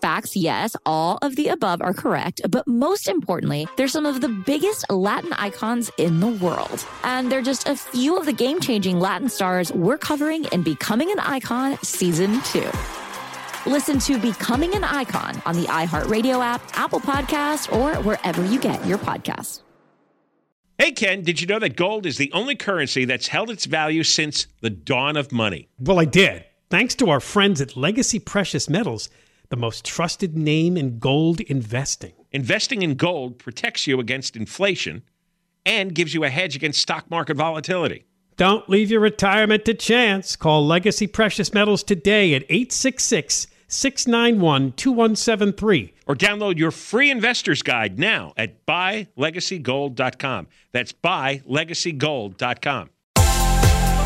Facts, yes, all of the above are correct, but most importantly, they're some of the biggest Latin icons in the world. And they're just a few of the game changing Latin stars we're covering in Becoming an Icon Season 2. Listen to Becoming an Icon on the iHeartRadio app, Apple Podcast, or wherever you get your podcasts. Hey, Ken, did you know that gold is the only currency that's held its value since the dawn of money? Well, I did. Thanks to our friends at Legacy Precious Metals the most trusted name in gold investing. Investing in gold protects you against inflation and gives you a hedge against stock market volatility. Don't leave your retirement to chance. Call Legacy Precious Metals today at 866 691 2173. Or download your free investor's guide now at buylegacygold.com. That's buylegacygold.com.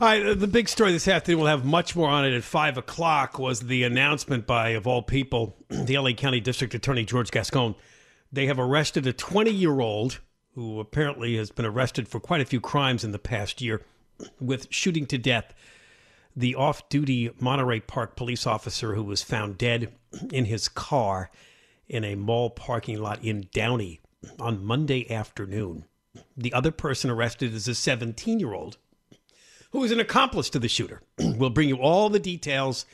All right, uh, the big story this afternoon, we'll have much more on it at 5 o'clock, was the announcement by, of all people, the LA County District Attorney George Gascon. They have arrested a 20 year old who apparently has been arrested for quite a few crimes in the past year with shooting to death the off duty Monterey Park police officer who was found dead in his car in a mall parking lot in Downey on Monday afternoon. The other person arrested is a 17 year old who is an accomplice to the shooter. we'll bring you all the details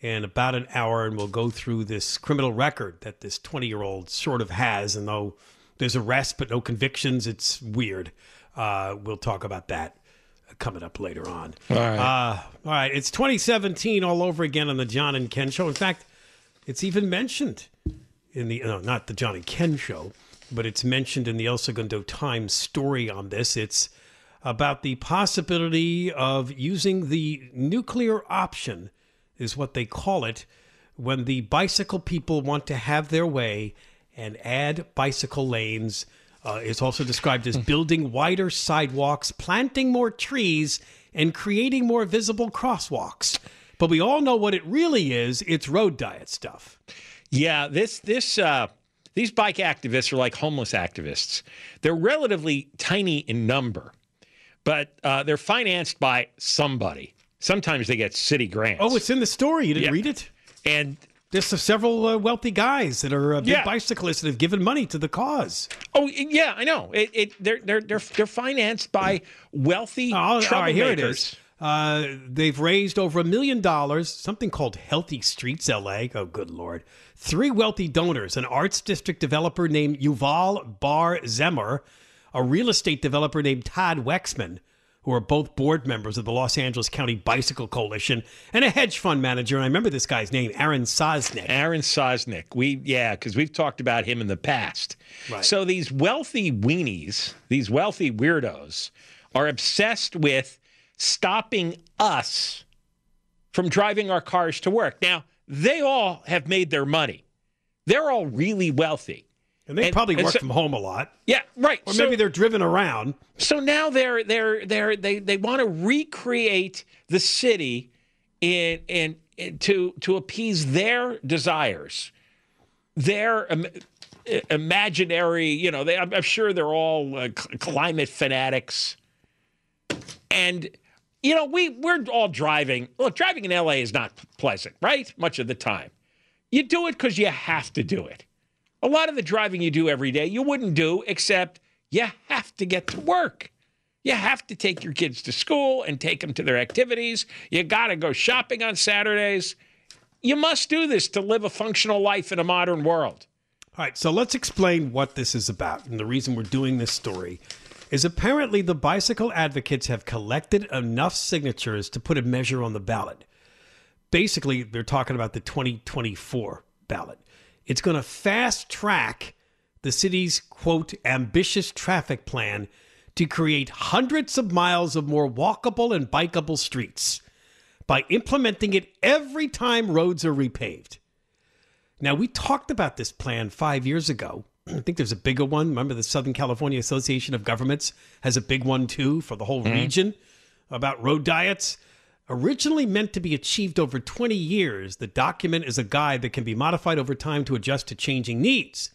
in about an hour, and we'll go through this criminal record that this 20 year old sort of has. And though there's arrests but no convictions, it's weird. Uh, we'll talk about that coming up later on. All right. Uh, all right. It's 2017 all over again on the John and Ken show. In fact, it's even mentioned in the, no, not the John and Ken show, but it's mentioned in the El Segundo Times story on this. It's about the possibility of using the nuclear option, is what they call it, when the bicycle people want to have their way and add bicycle lanes. Uh, it's also described as building wider sidewalks, planting more trees, and creating more visible crosswalks. But we all know what it really is. It's road diet stuff. Yeah, this this uh, these bike activists are like homeless activists. They're relatively tiny in number, but uh, they're financed by somebody. Sometimes they get city grants. Oh, it's in the story. You didn't Yeah. read it? and There's several uh, wealthy guys that are uh, big Yeah. bicyclists that have given money to the cause. oh yeah, I know. It, it they're they're they're they're financed by wealthy Oh, all right, here it troublemakers. is. Uh, they've raised over a million dollars, something called Healthy Streets LA. Oh, good lord. Three wealthy donors an arts district developer named Yuval Bar-Zemer, a real estate developer named Todd Wexman, who are both board members of the Los Angeles County Bicycle Coalition, and a hedge fund manager. And I remember this guy's name, Aaron Sosnick. Aaron Sosnick. We yeah, because we've talked about him in the past. Right. So these wealthy weenies, these wealthy weirdos, are obsessed with stopping us from driving our cars to work. Now, they all have made their money. They're all really wealthy. And they And- probably and work so- from home a lot. Yeah, right. Or So- maybe they're driven around. so now they're they're they're they they want to recreate the city in in, to to appease their desires, their im- imaginary. You know, they, I'm, I'm sure they're all uh, cl- climate fanatics, and you know we we're all driving. Look, driving in LA is not pleasant, right? Much of the time, you do it because you have to do it. A lot of the driving you do every day, you wouldn't do except you have to get to work. You have to take your kids to school and take them to their activities. You got to go shopping on Saturdays. You must do this to live a functional life in a modern world. All right, so let's explain what this is about. And the reason we're doing this story is apparently the bicycle advocates have collected enough signatures to put a measure on the ballot. Basically, they're talking about the 2024 ballot. It's going to fast track the city's quote ambitious traffic plan to create hundreds of miles of more walkable and bikeable streets by implementing it every time roads are repaved. Now, we talked about this plan five years ago. I think there's a bigger one. Remember, the Southern California Association of Governments has a big one too for the whole mm-hmm. region about road diets. Originally meant to be achieved over 20 years, the document is a guide that can be modified over time to adjust to changing needs.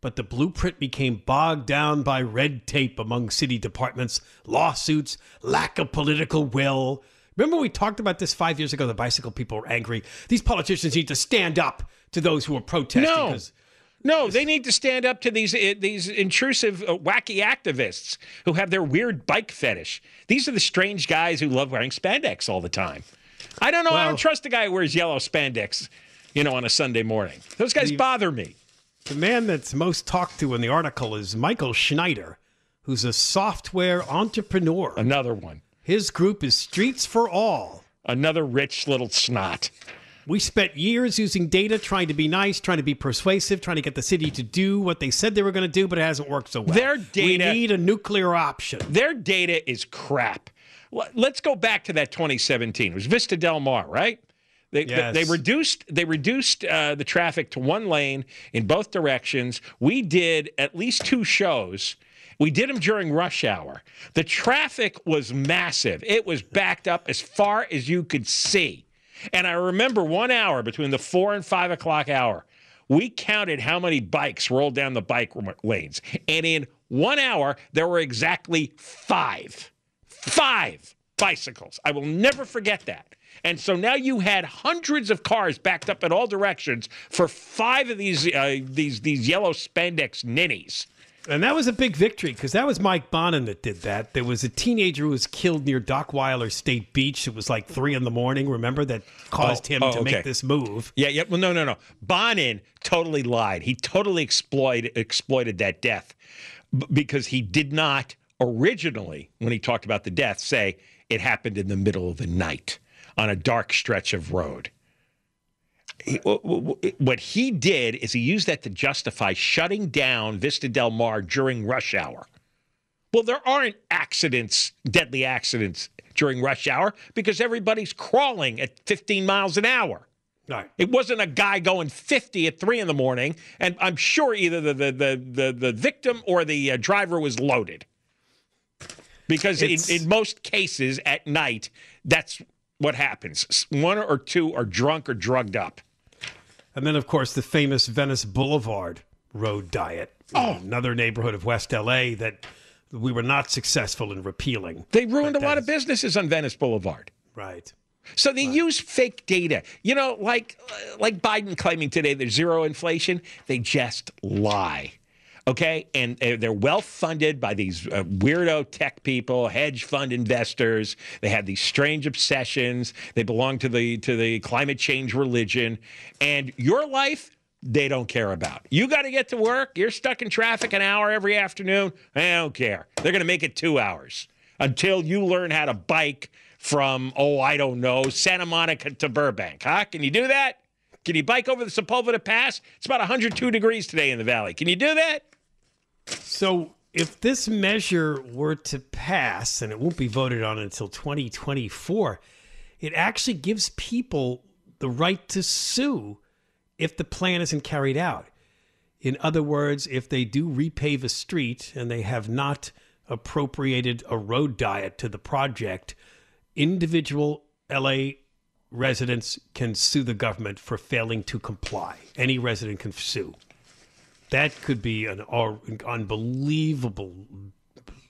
But the blueprint became bogged down by red tape among city departments, lawsuits, lack of political will. Remember, we talked about this five years ago. The bicycle people were angry. These politicians need to stand up to those who are protesting. No. No, they need to stand up to these uh, these intrusive, uh, wacky activists who have their weird bike fetish. These are the strange guys who love wearing spandex all the time. I don't know. I don't trust a guy who wears yellow spandex, you know, on a Sunday morning. Those guys bother me. The man that's most talked to in the article is Michael Schneider, who's a software entrepreneur. Another one. His group is Streets for All. Another rich little snot. We spent years using data trying to be nice, trying to be persuasive, trying to get the city to do what they said they were going to do, but it hasn't worked so well. Their data- We need a nuclear option. Their data is crap. Let's go back to that 2017. It was Vista Del Mar, right? They, Yes. they reduced they reduced uh, the traffic to one lane in both directions. We did at least two shows. We did them during rush hour. The traffic was massive. It was backed up as far as you could see. And I remember one hour between the four and five o'clock hour, we counted how many bikes rolled down the bike lanes. And in one hour, there were exactly five. Five bicycles. I will never forget that. And so now you had hundreds of cars backed up in all directions for five of these uh, these these yellow spandex ninnies. And that was a big victory because that was Mike Bonin that did that. There was a teenager who was killed near Dockweiler State Beach. It was like three in the morning, remember, that caused Oh, him oh, to okay. make this move. Yeah, yeah. Well, no, no, no. Bonin totally lied. He totally exploited exploited that death because he did not originally, when he talked about the death, say it happened in the middle of the night on a dark stretch of road. He- w- w- what he did is he used that to justify shutting down Vista Del Mar during rush hour. Well, there aren't accidents, deadly accidents during rush hour because everybody's crawling at 15 miles an hour. Right. It wasn't a guy going 50 at three in the morning, and I'm sure either the the the the, the victim or the uh, driver was loaded. Because in, in most cases at night, that's what happens. One or two are drunk or drugged up. And then, of course, the famous Venice Boulevard road diet. Oh. Another neighborhood of West LA that we were not successful in repealing. They ruined a lot that of businesses on Venice Boulevard. Right. So they use fake data. You know, like like Biden claiming today there's zero inflation. They just lie. Okay, and uh, they're well funded by these uh, weirdo tech people, hedge fund investors. They have these strange obsessions. They belong to the to the climate change religion, and your life they don't care about. You got to get to work. You're stuck in traffic an hour every afternoon. They don't care. They're going to make it two hours until you learn how to bike from, oh, I don't know, Santa Monica to Burbank. Huh? Can you do that? Can you bike over the Sepulveda Pass? It's about 102 degrees today in the valley. Can you do that? So, if this measure were to pass, and it won't be voted on until 2024, it actually gives people the right to sue if the plan isn't carried out. In other words, if they do repave a street and they have not appropriated a road diet to the project, individual LA residents can sue the government for failing to comply. Any resident can sue. That could be an, an unbelievable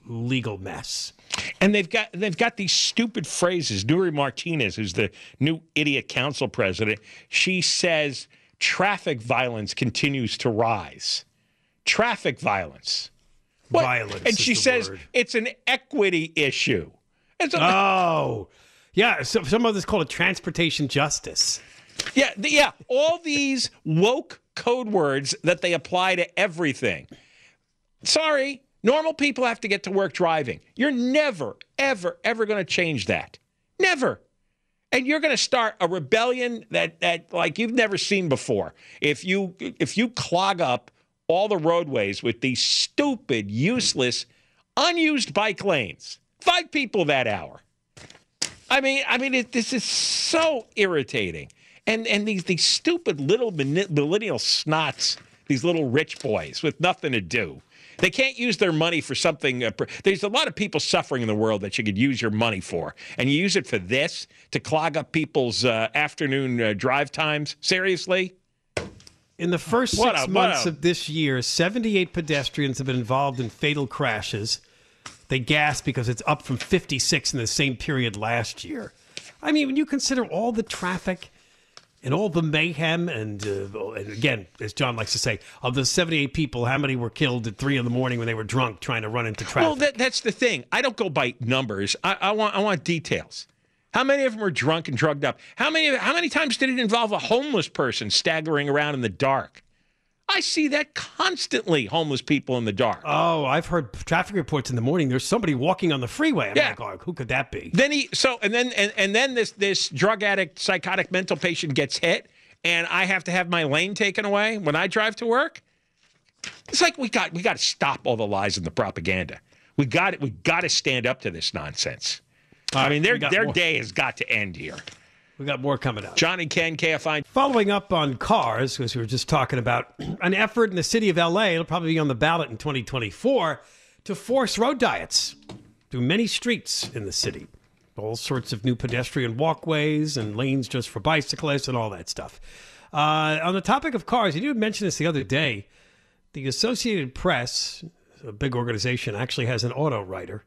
legal mess. And they've got they've got these stupid phrases. Nury Martinez, who's the new idiot council president, she says traffic violence continues to rise. Traffic violence. What? Violence. And she says word. it's an equity issue. It's a, oh, yeah. So, some of this called a transportation justice. Yeah, yeah. All these woke code words that they apply to everything. Sorry, normal people have to get to work driving. You're never, ever, ever going to change that. Never. And you're going to start a rebellion that that like you've never seen before. If you if you clog up all the roadways with these stupid, useless, unused bike lanes, five people that hour. I mean, I mean, it, this is so irritating and and these these stupid little millennial snots, these little rich boys with nothing to do. They can't use their money for something. Uh, there's a lot of people suffering in the world that you could use your money for, and you use it for this to clog up people's uh, afternoon uh, drive times. Seriously. In the first six a, months of this year, 78 pedestrians have been involved in fatal crashes. They gasp because it's up from 56 in the same period last year. I mean, when you consider all the traffic and all the mayhem and, uh, and again, as John likes to say, of the 78 people, how many were killed at three in the morning when they were drunk trying to run into traffic? Well, that, that's the thing. I don't go by numbers. I, I, want I want details. How many of them were drunk and drugged up? How many how many times did it involve a homeless person staggering around in the dark? I see that constantly, homeless people in the dark. Oh, I've heard traffic reports in the morning. There's somebody walking on the freeway. I'm yeah. like, oh, who could that be? Then he so and then and, and then this this drug addict, psychotic mental patient gets hit, and I have to have my lane taken away when I drive to work. It's like we got we got to stop all the lies and the propaganda. We got it. We got to stand up to this nonsense. Uh, I mean, their their more. day has got to end here. We got more coming up. Johnny Ken, KFI. Following up on cars, because we were just talking about an effort in the city of LA, it'll probably be on the ballot in 2024, to force road diets through many streets in the city. All sorts of new pedestrian walkways and lanes just for bicyclists and all that stuff. Uh, on the topic of cars, you did mention this the other day. The Associated Press, a big organization, actually has an auto writer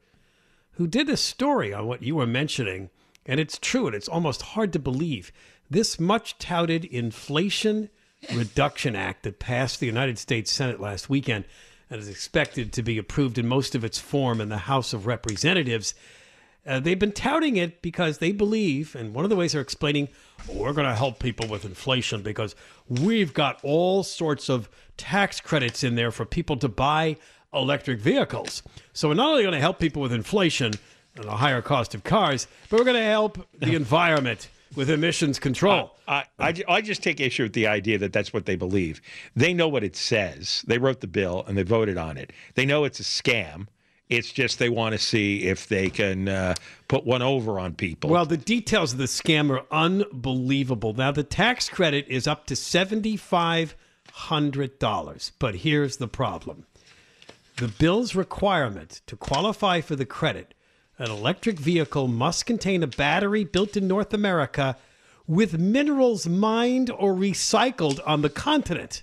who did a story on what you were mentioning and it's true, and it's almost hard to believe. This much touted Inflation Reduction Act that passed the United States Senate last weekend and is expected to be approved in most of its form in the House of Representatives. Uh, they've been touting it because they believe, and one of the ways they're explaining, oh, we're going to help people with inflation because we've got all sorts of tax credits in there for people to buy electric vehicles. So we're not only going to help people with inflation, and a higher cost of cars, but we're going to help the environment with emissions control. I, I, I, just take issue with the idea that that's what they believe. They know what it says. They wrote the bill and they voted on it. They know it's a scam. It's just they want to see if they can uh, put one over on people. Well, the details of the scam are unbelievable. Now, the tax credit is up to $7,500. But here's the problem the bill's requirement to qualify for the credit an electric vehicle must contain a battery built in North America with minerals mined or recycled on the continent.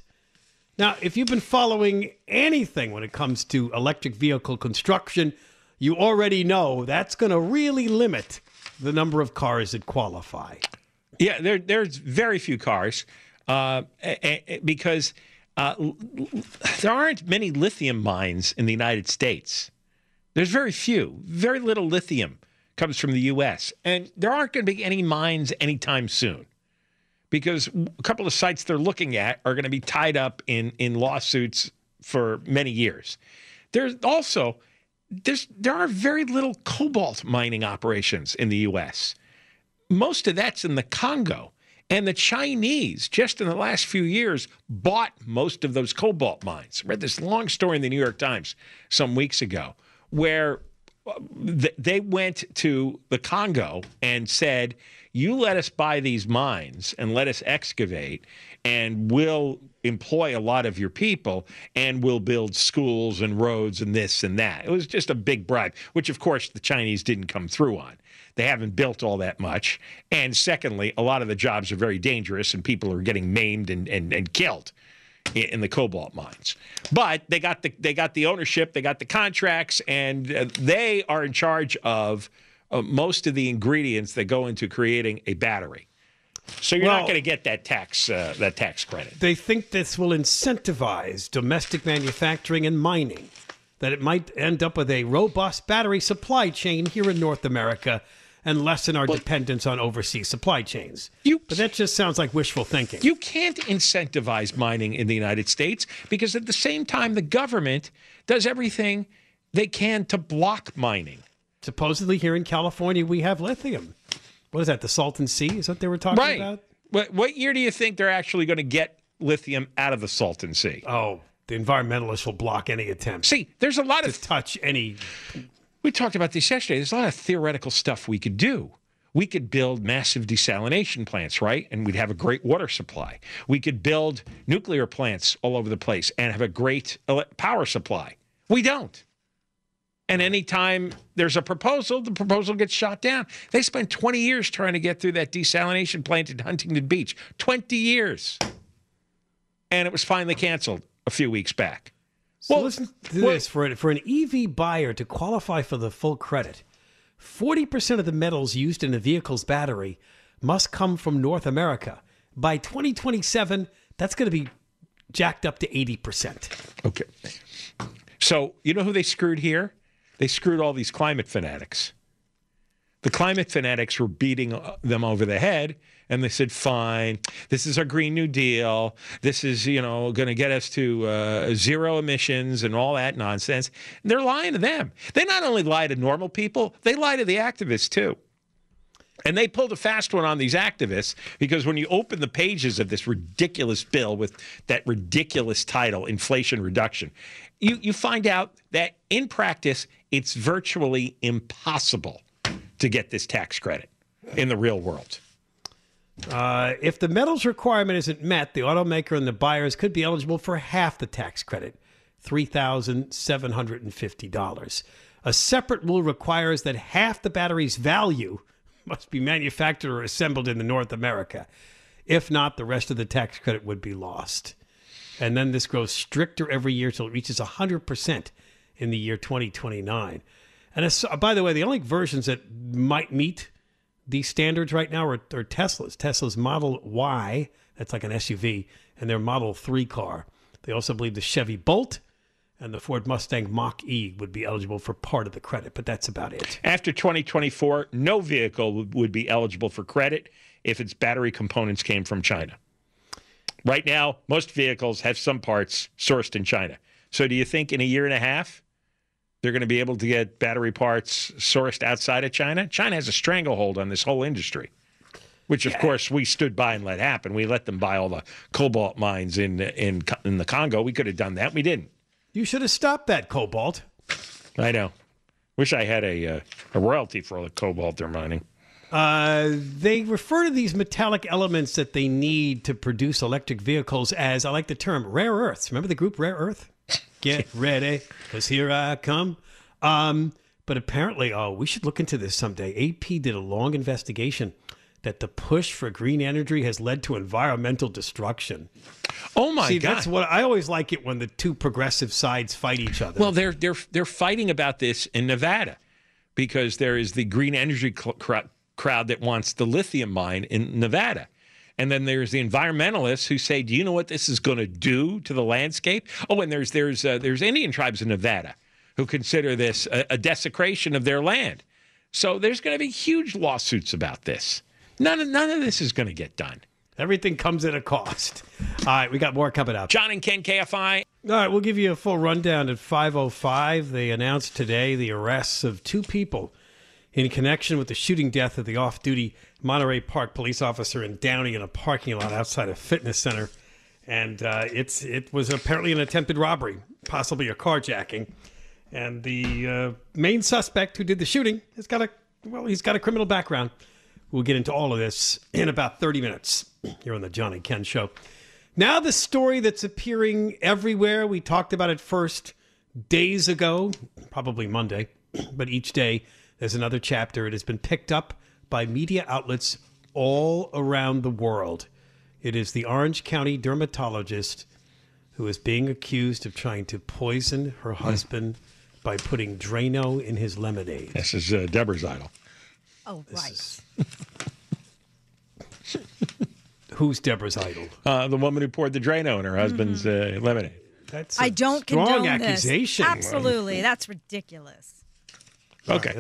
Now, if you've been following anything when it comes to electric vehicle construction, you already know that's going to really limit the number of cars that qualify. Yeah, there, there's very few cars uh, because uh, there aren't many lithium mines in the United States. There's very few, very little lithium comes from the U.S., and there aren't going to be any mines anytime soon because a couple of sites they're looking at are going to be tied up in in lawsuits for many years. There's also there's there are very little cobalt mining operations in the U.S. Most of that's in the Congo. And the Chinese, just in the last few years, bought most of those cobalt mines. I read this long story in the New York Times some weeks ago where uh, they went to the Congo and said, "You let us buy these mines and let us excavate, and we'll employ a lot of your people, and we'll build schools and roads and this and that." It was just a big bribe, which of course the Chinese didn't come through on. They haven't built all that much, and secondly, a lot of the jobs are very dangerous, and people are getting maimed and and, and killed in the cobalt mines. But they got the they got the ownership, they got the contracts, and uh, they are in charge of uh, most of the ingredients that go into creating a battery. So you're Well- not going to get that tax uh, that tax credit. They think this will incentivize domestic manufacturing and mining, that it might end up with a robust battery supply chain here in North America and lessen our dependence on overseas supply chains. You- but that just sounds like wishful thinking. You can't incentivize mining in the United States because at the same time the government does everything they can to block mining. Supposedly here in California, we have lithium. What is that, the Salton Sea? Is that they were talking Right. about? What, what year do you think they're actually going to get lithium out of the Salton Sea? Oh, the environmentalists will block any attempt See, there's a lot to of touch any. We talked about this yesterday. There's a lot of theoretical stuff we could do. We could build massive desalination plants, right? And we'd have a great water supply. We could build nuclear plants all over the place and have a great power supply. We don't. And anytime there's a proposal, the proposal gets shot down. They spent 20 years trying to get through that desalination plant at Huntington Beach. 20 years. And it was finally canceled a few weeks back. So Well, listen to well- this: for an, for an EV buyer to qualify for the full credit, forty percent of the metals used in a vehicle's battery must come from North America. By 2027, that's going to be jacked up to 80 percent. Okay. So, you know who they screwed here? They screwed all these climate fanatics. The climate fanatics were beating uh, them over the head, and they said, fine, this is our Green New Deal. This is, you know, going to get us to uh, zero emissions and all that nonsense. And they're lying to them. They not only lie to normal people, they lie to the activists too. And they pulled a fast one on these activists because when you open the pages of this ridiculous bill with that ridiculous title, Inflation Reduction, you, you find out that in practice, it's virtually impossible to get this tax credit in the real world. Uh, if the metals requirement isn't met, the automaker and the buyers could be eligible for half the tax credit, $3,750. A separate rule requires that half the battery's value must be manufactured or assembled in North America. If not, the rest of the tax credit would be lost. And then this grows stricter every year till it reaches 100% in the year 2029. And by the way, the only versions that might meet these standards right now are, are Tesla's. Tesla's Model Y, that's like an SUV, and their Model 3 car. They also believe the Chevy Bolt and the Ford Mustang Mach E would be eligible for part of the credit, but that's about it. After 2024, no vehicle would be eligible for credit if its battery components came from China. Right now, most vehicles have some parts sourced in China. So, do you think in a year and a half they're going to be able to get battery parts sourced outside of China? China has a stranglehold on this whole industry, which, of course, we stood by and let happen. We let them buy all the cobalt mines in in in the Congo. We could have done that. We didn't. You should have stopped that, Cobalt. I know. Wish I had a uh, a royalty for all the cobalt they're mining. Uh, they refer to these metallic elements that they need to produce electric vehicles as, I like the term, rare earths. Remember the group Rare Earth? Get ready, because here I come. Um, but apparently, oh, we should look into this someday. AP did a long investigation that the push for green energy has led to environmental destruction. Oh my See, god! that's what I always like it when the two progressive sides fight each other. Well, they're they're they're fighting about this in Nevada because there is the green energy cl- crowd that wants the lithium mine in Nevada. And then there's the environmentalists who say, "Do you know what this is going to do to the landscape?" Oh, and there's there's uh, there's Indian tribes in Nevada who consider this a, a desecration of their land. So there's going to be huge lawsuits about this. None of, none of this is going to get done. Everything comes at a cost. All right, we got more coming up. John and Ken KFI. All right, we'll give you a full rundown at 5:05. They announced today the arrests of two people in connection with the shooting death of the off-duty Monterey Park police officer in Downey in a parking lot outside a fitness center, and uh, it's it was apparently an attempted robbery, possibly a carjacking. And the uh, main suspect who did the shooting has got a well, he's got a criminal background. We'll get into all of this in about 30 minutes here on the Johnny Ken Show. Now, the story that's appearing everywhere. We talked about it first days ago, probably Monday, but each day there's another chapter. It has been picked up by media outlets all around the world. It is the Orange County dermatologist who is being accused of trying to poison her husband by putting Drano in his lemonade. This is uh, Deborah's idol. Oh, right. Who's Deborah's idol? Uh, the woman who poured the Drano in her husband's uh, lemonade. That's I don't strong condone accusation. this. Absolutely. That's ridiculous. Okay.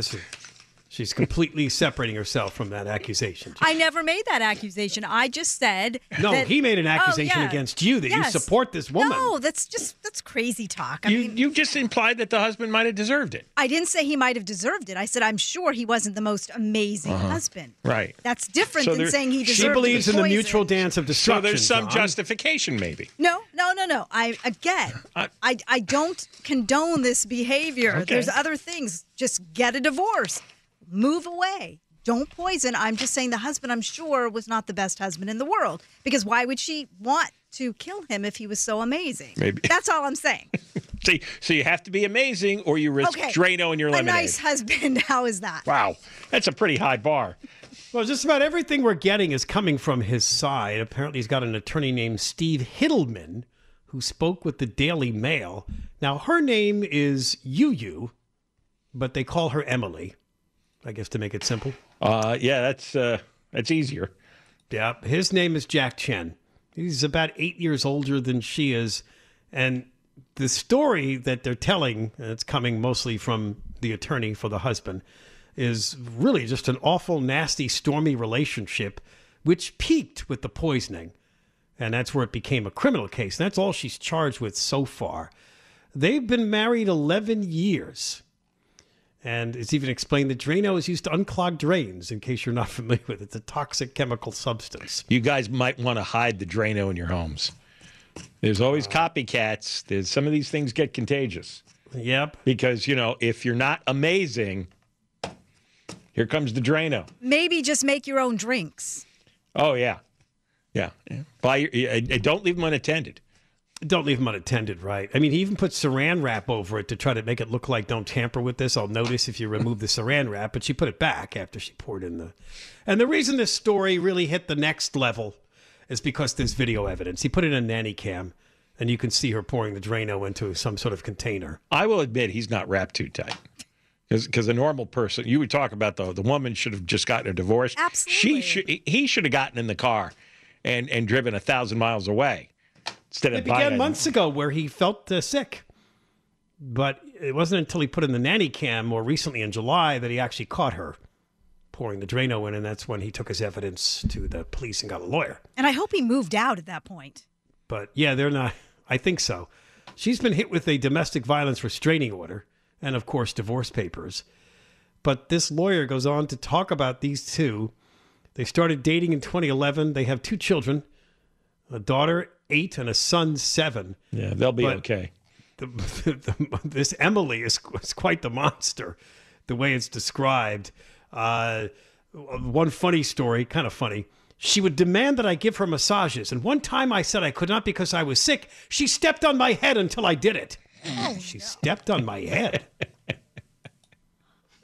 She's completely separating herself from that accusation. I never made that accusation. I just said No, that- he made an Oh, accusation yeah. against you that Yes. you support this woman. No, that's just that's crazy talk. I You, mean, you just implied that the husband might have deserved it. I didn't say he might have deserved it. I said I'm sure he wasn't the most amazing uh-huh. husband. Right. That's different So than there- saying he she she believes to in the poisoned. mutual dance of So destruction. there's some John. justification, maybe. No, no, no, no. I again, I- I, I don't condone this behavior. Okay. There's other things. Just get a divorce, move away. Don't poison. I'm just saying the husband, I'm sure, was not the best husband in the world. Because why would she want to kill him if he was so amazing? Maybe. That's all I'm saying. See, so you have to be amazing, or you risk Okay. Drano in your a lemonade. nice husband. How is that? Wow, that's a pretty high bar. Well, just about everything we're getting is coming from his side. Apparently, he's got an attorney named Steve Hiddleman who spoke with the Daily Mail. Now, her name is Yue Yu, but they call her Emily, I guess to make it simple. Uh, yeah, that's uh, that's easier. Yeah, his name is Jack Chen. He's about eight years older than she is. And the story that they're telling, and it's coming mostly from the attorney for the husband, is really just an awful, nasty, stormy relationship, which peaked with the poisoning. And that's where it became a criminal case. And that's all she's charged with so far. They've been married 11 years. And it's even explained that Drano is used to unclog drains, in case you're not familiar with it. It's a toxic chemical substance. You guys might want to hide the Drano in your homes. There's always copycats. There's some of these things get contagious Yep. because you know if you're not amazing, here comes the Drano. Maybe just make your own drinks. Oh yeah, yeah. yeah. Buy your, don't leave them unattended. Don't leave them unattended, right? I mean, he even put saran wrap over it to try to make it look like don't tamper with this. I'll notice if you remove the saran wrap, but she put it back after she poured in the. And the reason this story really hit the next level is because there's video evidence. He put in a nanny cam, and you can see her pouring the Drano into some sort of container. I will admit he's not wrapped too tight. Because a normal person, you would talk about the the woman should have just gotten a divorce. Absolutely. She should he should have gotten in the car, and and driven a thousand miles away instead of It buying began a- months ago where he felt uh, sick. But it wasn't until he put in the nanny cam more recently in July that he actually caught her pouring the Drano in, and that's when he took his evidence to the police and got a lawyer. And I hope he moved out at that point. But yeah, they're not. I think so. She's been hit with a domestic violence restraining order and, of course, divorce papers. But this lawyer goes on to talk about these two. They started dating in 2011. They have two children a daughter, eight, and a son, seven. Yeah, they'll be But- okay. The, the, this Emily is, is quite the monster, the way it's described. Uh, one funny story, kind of funny. She would demand that I give her massages, and one time I said I could not because I was sick. She stepped on my head until I did it. she stepped on my head.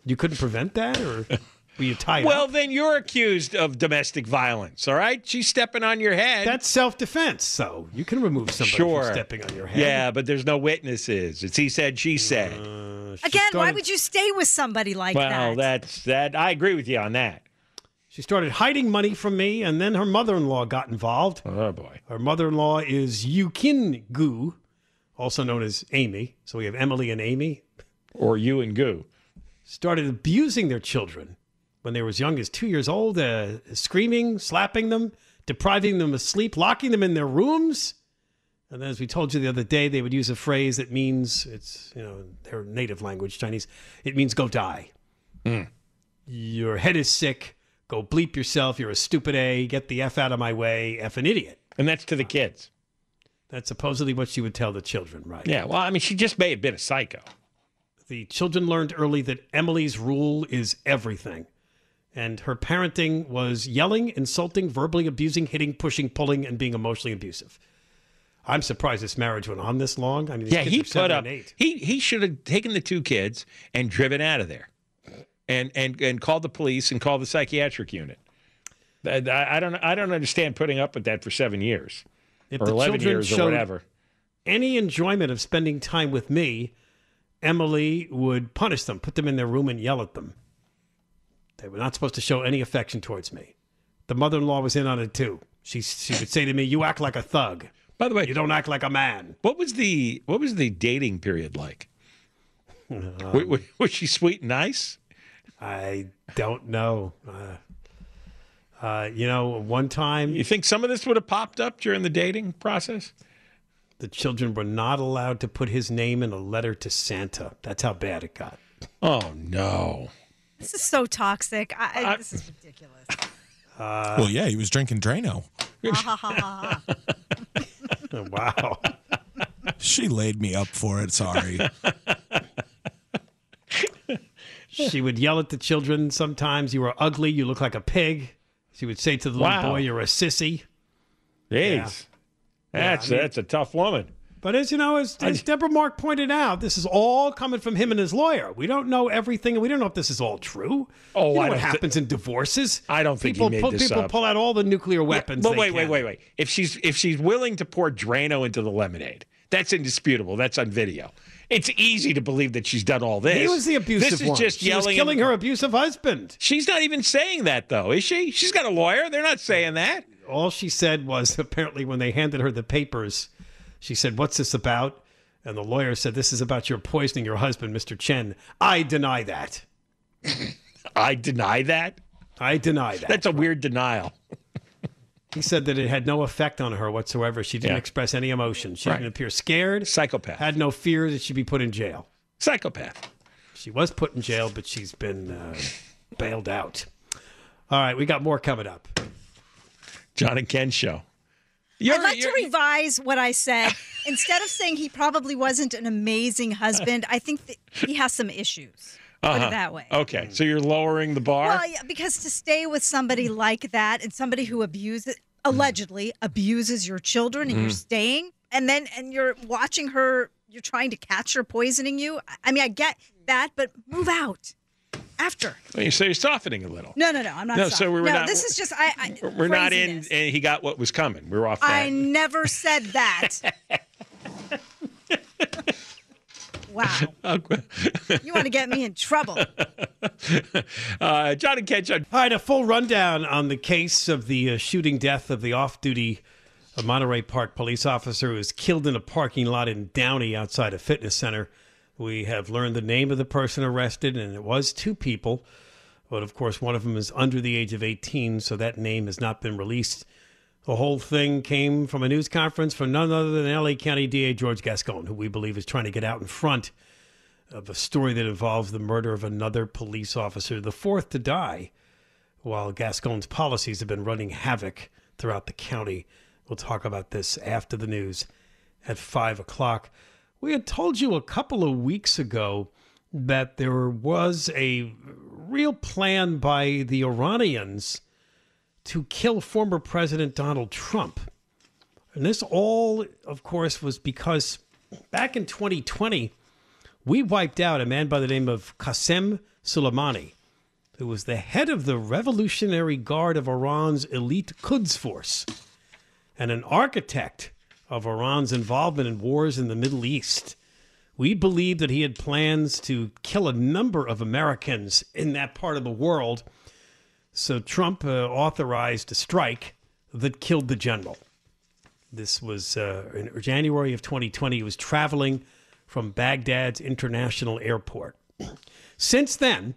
You couldn't prevent that, or were you tied Well, up? then you're accused of domestic violence. All right, she's stepping on your head. That's self-defense, so you can remove somebody sure from stepping on your head. Yeah, but there's no witnesses. It's he said, she uh, said. She Again, why would you stay with somebody like well, that? that's that. I agree with you on that. She started hiding money from me, and then her mother-in-law got involved. Oh boy. Her mother-in-law is Yukin Gu, also known as Amy. So we have Emily and Amy. Or you and Goo. Started abusing their children when they were as young as two years old, uh, screaming, slapping them, depriving them of sleep, locking them in their rooms. And then, as we told you the other day, they would use a phrase that means it's you know their native language, Chinese. It means go die. Your head is sick. Go bleep yourself. You're a stupid A. Get the f out of my way. F an idiot. And that's to the kids. That's supposedly what she would tell the children, right? Yeah. Well, I mean, she just may have been a psycho. The children learned early that Emily's rule is everything. And her parenting was yelling, insulting, verbally abusing, hitting, pushing, pulling, and being emotionally abusive. I'm surprised this marriage went on this long. I mean, Yeah, he put up. He he should have taken the two kids and driven out of there, and and and called the police and called the psychiatric unit. I, I I don't I don't understand putting up with that for seven years If or eleven years or whatever. any enjoyment of spending time with me, Emily would punish them, put them in their room, and yell at them. They were not supposed to show any affection towards me. The mother in law was in on it too. She, she would say to me, You act like a thug. By the way, You don't act like a man. what was the what was the dating period like? Um, Wa- wa- was she sweet and nice? I don't know. Uh, uh, you know, one time You think some of this would have popped up during the dating process? the children were not allowed to put his name in a letter to Santa. That's how bad it got. Oh no! This is so toxic. I, I, this is ridiculous. well, yeah, he was drinking Drano. Ha, ha, ha, ha, ha. wow. She laid me up for it. Sorry. She would yell at the children sometimes. You were ugly. You look like a pig. She would say to the little boy, You're a sissy. Jeez, that's I mean- that's a tough woman. But as you know, as, as Deborah Mark pointed out, this is all coming from him and his lawyer. We don't know everything, and we don't know if this is all true. Oh, you know I what happens in divorces? I don't think he people pull, people up. pull out all the nuclear weapons. But they wait, wait, can. wait, wait. If she's if she's willing to pour Drano into the lemonade, that's indisputable. That's on video. It's easy to believe that she's done all this. He was the abusive This is one. just she yelling. was killing and- her abusive husband. She's not even saying that though, is she? She's got a lawyer. They're not saying that. All she said was apparently when they handed her the papers, she said, "What's this about?" And the lawyer said, "This is about your poisoning your husband, Mr. Chen." I deny that. I deny that. I deny that. That's a weird denial. He said that it had no effect on her whatsoever. She didn't Yeah. express any emotion. She Right. didn't appear scared. Psychopath. Had no fear that she'd be put in jail. Psychopath. She was put in jail, but she's been uh, bailed out. All right, we got more coming up. John and Ken show. I'd like to revise what I said. Instead of saying he probably wasn't an amazing husband, I think that he has some issues. Put Uh-huh. it that way. Okay, so you're lowering the bar. Well, yeah, because to stay with somebody like that and somebody who abuses, allegedly abuses your children, and you're Mm. staying, and then and you're watching her, you're trying to catch her poisoning you. I mean, I get that, but move out after. Well, So you're softening a little. No, no, no. I'm not. No, sorry. so we were no, not- this is just I. I We're not in, and he got what was coming. We're off that. I never said that. wow. You want to get me in trouble. uh, John and Ken show. All right, a full rundown on the case of the uh, shooting death of the off-duty uh, Monterey Park police officer who was killed in a parking lot in Downey outside a fitness center. We have learned the name of the person arrested, and it was two people. But of course, one of them is under the age of 18, so that name has not been released. The whole thing came from a news conference from none other than LA County DA George Gascon, who we believe is trying to get out in front of a story that involves the murder of another police officer, the fourth to die, while Gascon's policies have been running havoc throughout the county. We'll talk about this after the news at 5 o'clock. We had told you a couple of weeks ago that there was a real plan by the Iranians to kill former President Donald Trump. And this all, of course, was because back in 2020, we wiped out a man by the name of Qasem Soleimani, who was the head of the Revolutionary Guard of Iran's elite Quds force and an architect of Iran's involvement in wars in the Middle East. We believe that he had plans to kill a number of Americans in that part of the world. So Trump uh, authorized a strike that killed the general. This was uh, in January of 2020. He was traveling from Baghdad's international airport. Since then,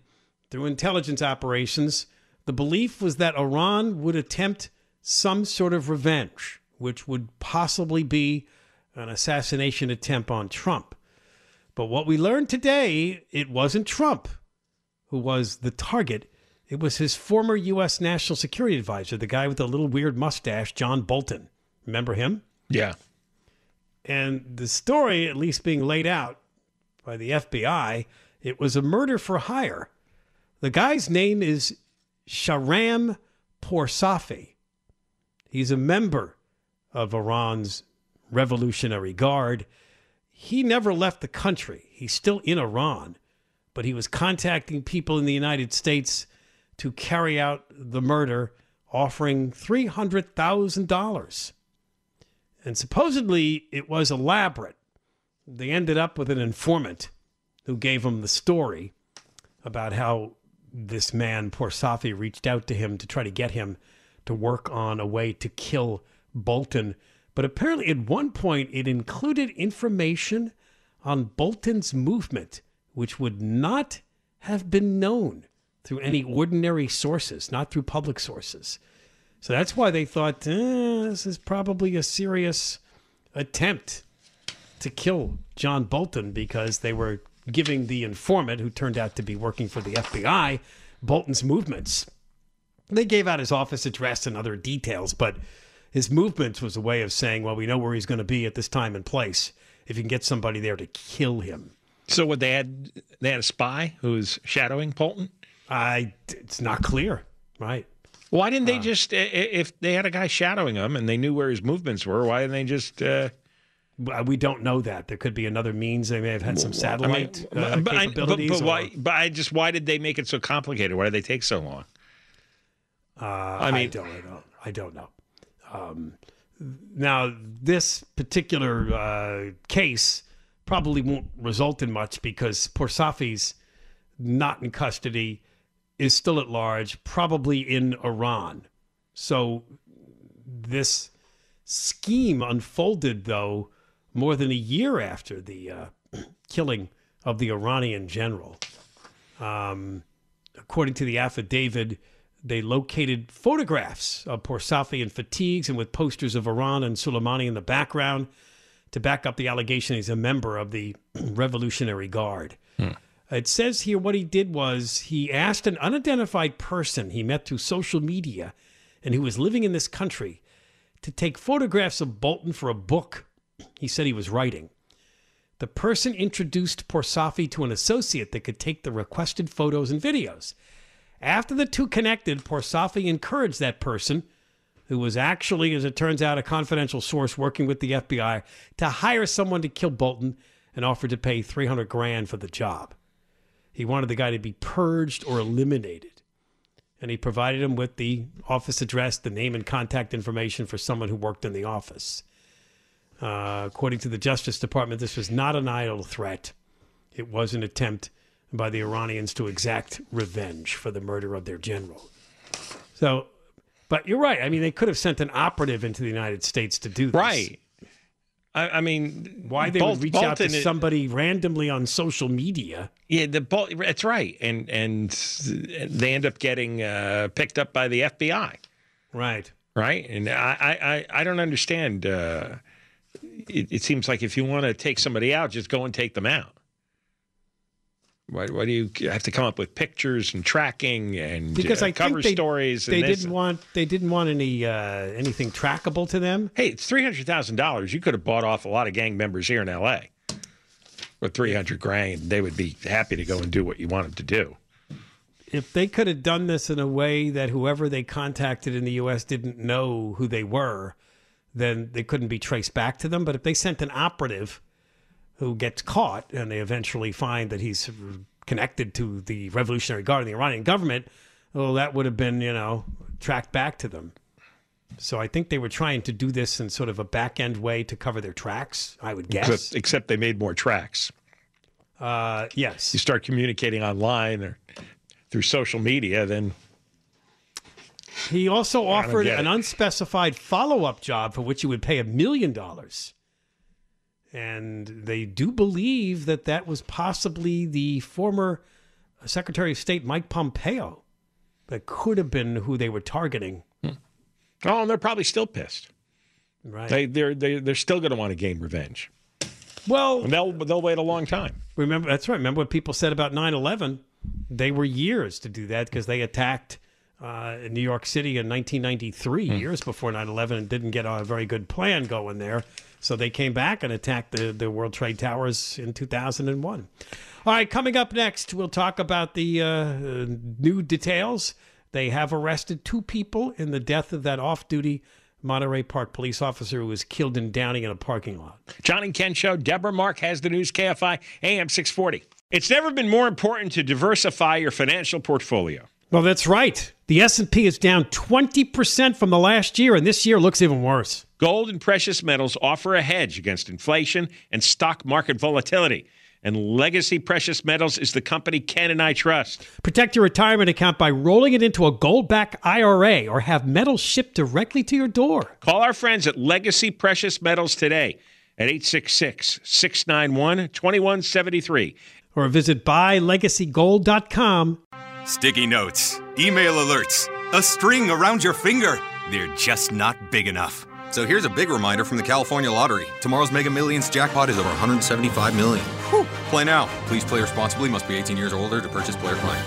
through intelligence operations, the belief was that Iran would attempt some sort of revenge, which would possibly be an assassination attempt on Trump. But what we learned today, it wasn't Trump who was the target. It was his former U.S. National Security Advisor, the guy with the little weird mustache, John Bolton. Remember him? Yeah. And the story, at least being laid out by the FBI. It was a murder for hire. The guy's name is Shahram Poursafi. He's a member of Iran's Revolutionary Guard. He never left the country. He's still in Iran, but he was contacting people in the United States to carry out the murder, offering $300,000. And supposedly it was elaborate. They ended up with an informant who gave him the story about how this man, Poursafi, reached out to him to try to get him to work on a way to kill Bolton. But apparently, at one point, it included information on Bolton's movement, which would not have been known through any ordinary sources, not through public sources. So that's why they thought eh, this is probably a serious attempt to kill John Bolton because they were giving the informant, who turned out to be working for the FBI, Bolton's movements. They gave out his office address and other details, but his movements was a way of saying, well, we know where he's going to be at this time and place if you can get somebody there to kill him. So what they had they had a spy who was shadowing Bolton. I it's not clear, right? Why didn't they just if they had a guy shadowing him and they knew where his movements were? Why didn't they just? Uh, we don't know that. There could be another means. They may have had some satellite I mean, uh, but, I, but, capabilities. but why? But I just why did they make it so complicated? Why did they take so long? Uh, I mean- I don't know. I don't know. Um, now, this particular uh, case probably won't result in much because Poursafi's not in custody, is still at large, probably in Iran. So this scheme unfolded, though, more than a year after the uh, killing of the Iranian general. Um, according to the affidavit, they located photographs of Poursafi in fatigues and with posters of Iran and Soleimani in the background to back up the allegation he's a member of the Revolutionary Guard. Hmm. It says here what he did was he asked an unidentified person he met through social media and who was living in this country to take photographs of Bolton for a book he said he was writing. The person introduced Poursafi to an associate that could take the requested photos and videos. After the two connected, Poursafi encouraged that person, who was actually, as it turns out, a confidential source working with the FBI, to hire someone to kill Bolton and offered to pay 300 grand for the job. He wanted the guy to be purged or eliminated. And he provided him with the office address, the name and contact information for someone who worked in the office. Uh, according to the Justice Department, this was not an idle threat. It was an attempt by the Iranians to exact revenge for the murder of their general. So, but you're right. I mean, they could have sent an operative into the United States to do this. Right. I, I mean, Why they Bol- would reach out to Bolton- somebody randomly on social media. Yeah, the Bol- that's right, and and they end up getting uh, picked up by the FBI. Right. Right, and I I, I- I don't understand. Uh, it, it seems like if you want to take somebody out, just go and take them out. Why, why do you have to come up with pictures and tracking and Because uh, I cover they, stories? they didn't want they didn't want any uh, anything trackable to them. Hey, it's three hundred thousand dollars. You could have bought off a lot of gang members here in L.A. with three hundred grand. They would be happy to go and do what you want them to do. if they could have done this in a way that whoever they contacted in the U.S. didn't know who they were, then they couldn't be traced back to them. But if they sent an operative who gets caught and they eventually find that he's connected to the Revolutionary Guard and the Iranian government, well, that would have been, you know, tracked back to them. So I think they were trying to do this in sort of a back end way to cover their tracks, I would guess. Except, except they made more tracks. Uh, yes. You start communicating online or through social media, then He also offered an unspecified follow up job for which he would pay a million dollars. And they do believe that that was possibly the former Secretary of State Mike Pompeo. That could have been who they were targeting. oh, and they're probably still pissed. Right. They they're they, they're still going to want to gain revenge. well, And they'll they'll wait a long time. remember that's right. Remember what people said about 9/11? They were years to do that because they attacked uh, in New York City in 1993, years before 9 11, and didn't get a very good plan going there. So they came back and attacked the, the World Trade Towers in 2001. All right, coming up next, we'll talk about the uh, new details. They have arrested two people in the death of that off duty Monterey Park police officer who was killed in Downey in a parking lot. John and Ken Show. Deborah Mark has the news, KFI AM 640. It's never been more important to diversify your financial portfolio. Well, that's right. The S&P is down 20% from the last year, and this year looks even worse. Gold and precious metals offer a hedge against inflation and stock market volatility. And Legacy Precious Metals is the company Ken and I trust. Protect your retirement account by rolling it into a gold-backed IRA or have metals shipped directly to your door. Call our friends at Legacy Precious Metals today at 866 691 2173. Or visit buylegacygold.com. Sticky notes, email alerts, a string around your finger. They're just not big enough. So here's a big reminder from the California Lottery. Tomorrow's Mega Millions jackpot is over 175 million. Whew. Play now. Please play responsibly. Must be 18 years or older to purchase player client.